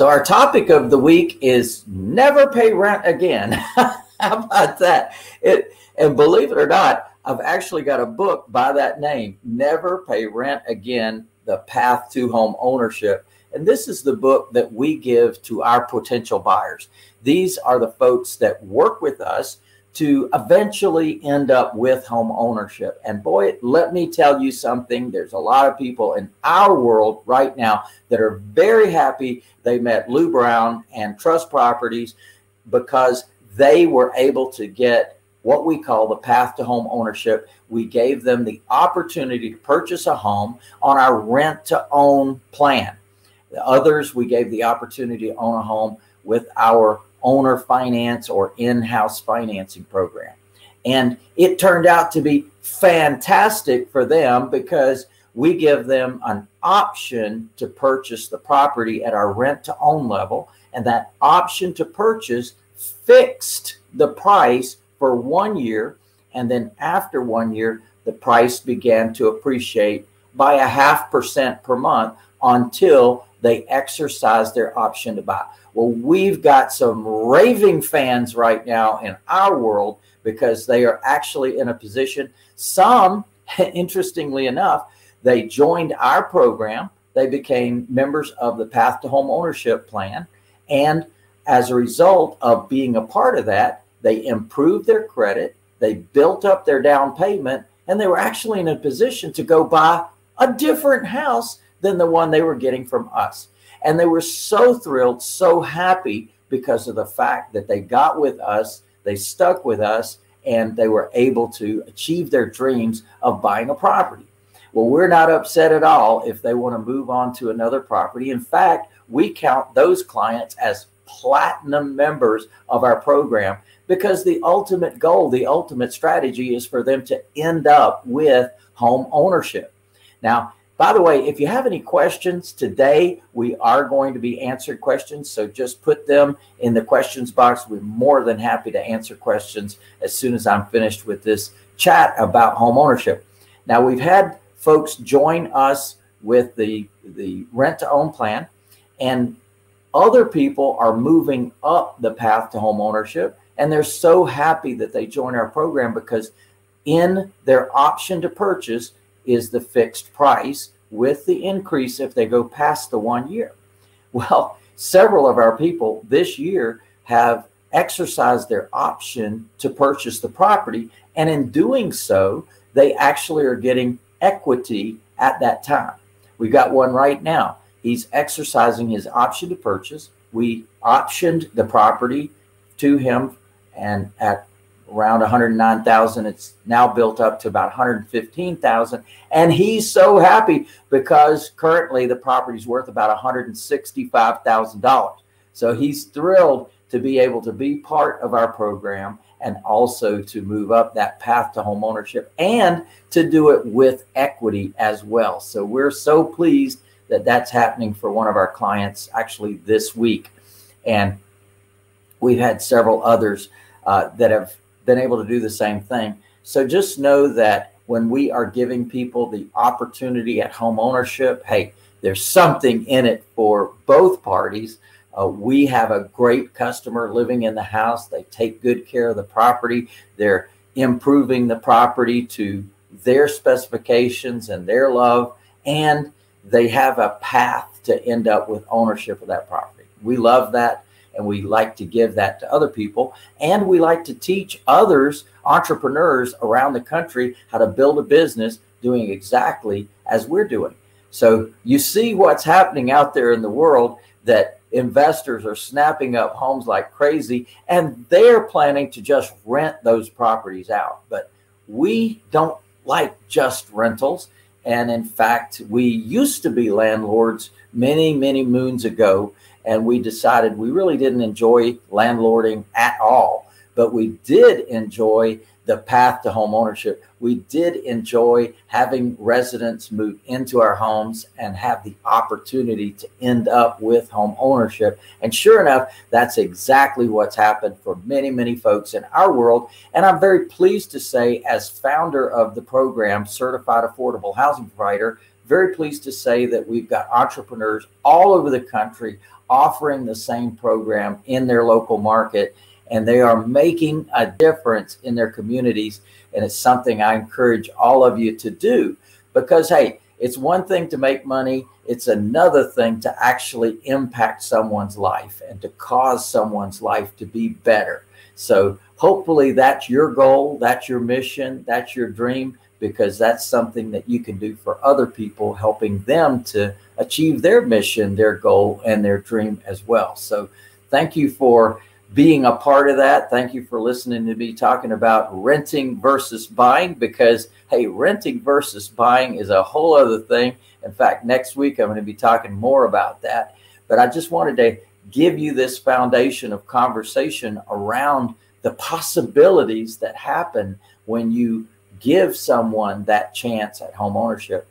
So, our topic of the week is never pay rent again. How about that? It, and believe it or not, I've actually got a book by that name, Never Pay Rent Again The Path to Home Ownership. And this is the book that we give to our potential buyers. These are the folks that work with us to eventually end up with home ownership. And boy, let me tell you something there's a lot of people in our world right now that are very happy they met Lou Brown and Trust Properties because they were able to get what we call the path to home ownership. We gave them the opportunity to purchase a home on our rent to own plan. The others, we gave the opportunity to own a home with our owner finance or in house financing program. And it turned out to be fantastic for them because we give them an option to purchase the property at our rent to own level. And that option to purchase fixed the price for one year. And then after one year, the price began to appreciate by a half percent per month until they exercise their option to buy. Well, we've got some raving fans right now in our world because they are actually in a position. Some, interestingly enough, they joined our program. They became members of the Path to Home Ownership Plan. And as a result of being a part of that, they improved their credit, they built up their down payment, and they were actually in a position to go buy a different house than the one they were getting from us. And they were so thrilled, so happy because of the fact that they got with us, they stuck with us, and they were able to achieve their dreams of buying a property. Well, we're not upset at all if they want to move on to another property. In fact, we count those clients as platinum members of our program because the ultimate goal, the ultimate strategy is for them to end up with home ownership. Now, by the way, if you have any questions today, we are going to be answered questions. So just put them in the questions box. We're more than happy to answer questions as soon as I'm finished with this chat about home ownership. Now, we've had folks join us with the, the rent to own plan, and other people are moving up the path to home ownership. And they're so happy that they join our program because in their option to purchase, is the fixed price with the increase if they go past the one year. Well, several of our people this year have exercised their option to purchase the property. And in doing so, they actually are getting equity at that time. We've got one right now. He's exercising his option to purchase. We optioned the property to him and at around 109,000. It's now built up to about 115,000. And he's so happy because currently the property is worth about $165,000. So he's thrilled to be able to be part of our program and also to move up that path to home ownership and to do it with equity as well. So we're so pleased that that's happening for one of our clients actually this week. And we've had several others uh, that have been able to do the same thing. So just know that when we are giving people the opportunity at home ownership, hey, there's something in it for both parties. Uh, we have a great customer living in the house. They take good care of the property. They're improving the property to their specifications and their love, and they have a path to end up with ownership of that property. We love that and we like to give that to other people. And we like to teach others entrepreneurs around the country how to build a business doing exactly as we're doing. So you see what's happening out there in the world that investors are snapping up homes like crazy and they're planning to just rent those properties out. But we don't like just rentals and in fact we used to be landlords many many moons ago and we decided we really didn't enjoy landlording at all, but we did enjoy the path to home ownership. We did enjoy having residents move into our homes and have the opportunity to end up with home ownership. And sure enough, that's exactly what's happened for many, many folks in our world. And I'm very pleased to say, as founder of the program, Certified Affordable Housing Provider, very pleased to say that we've got entrepreneurs all over the country, offering the same program in their local market and they are making a difference in their communities. And it's something I encourage all of you to do because, hey, it's one thing to make money, it's another thing to actually impact someone's life and to cause someone's life to be better. So, hopefully, that's your goal, that's your mission, that's your dream, because that's something that you can do for other people, helping them to achieve their mission, their goal, and their dream as well. So, thank you for being a part of that. Thank you for listening to me talking about renting versus buying because, hey, renting versus buying is a whole other thing. In fact, next week I'm going to be talking more about that. But I just wanted to give you this foundation of conversation around the possibilities that happen when you give someone that chance at home ownership.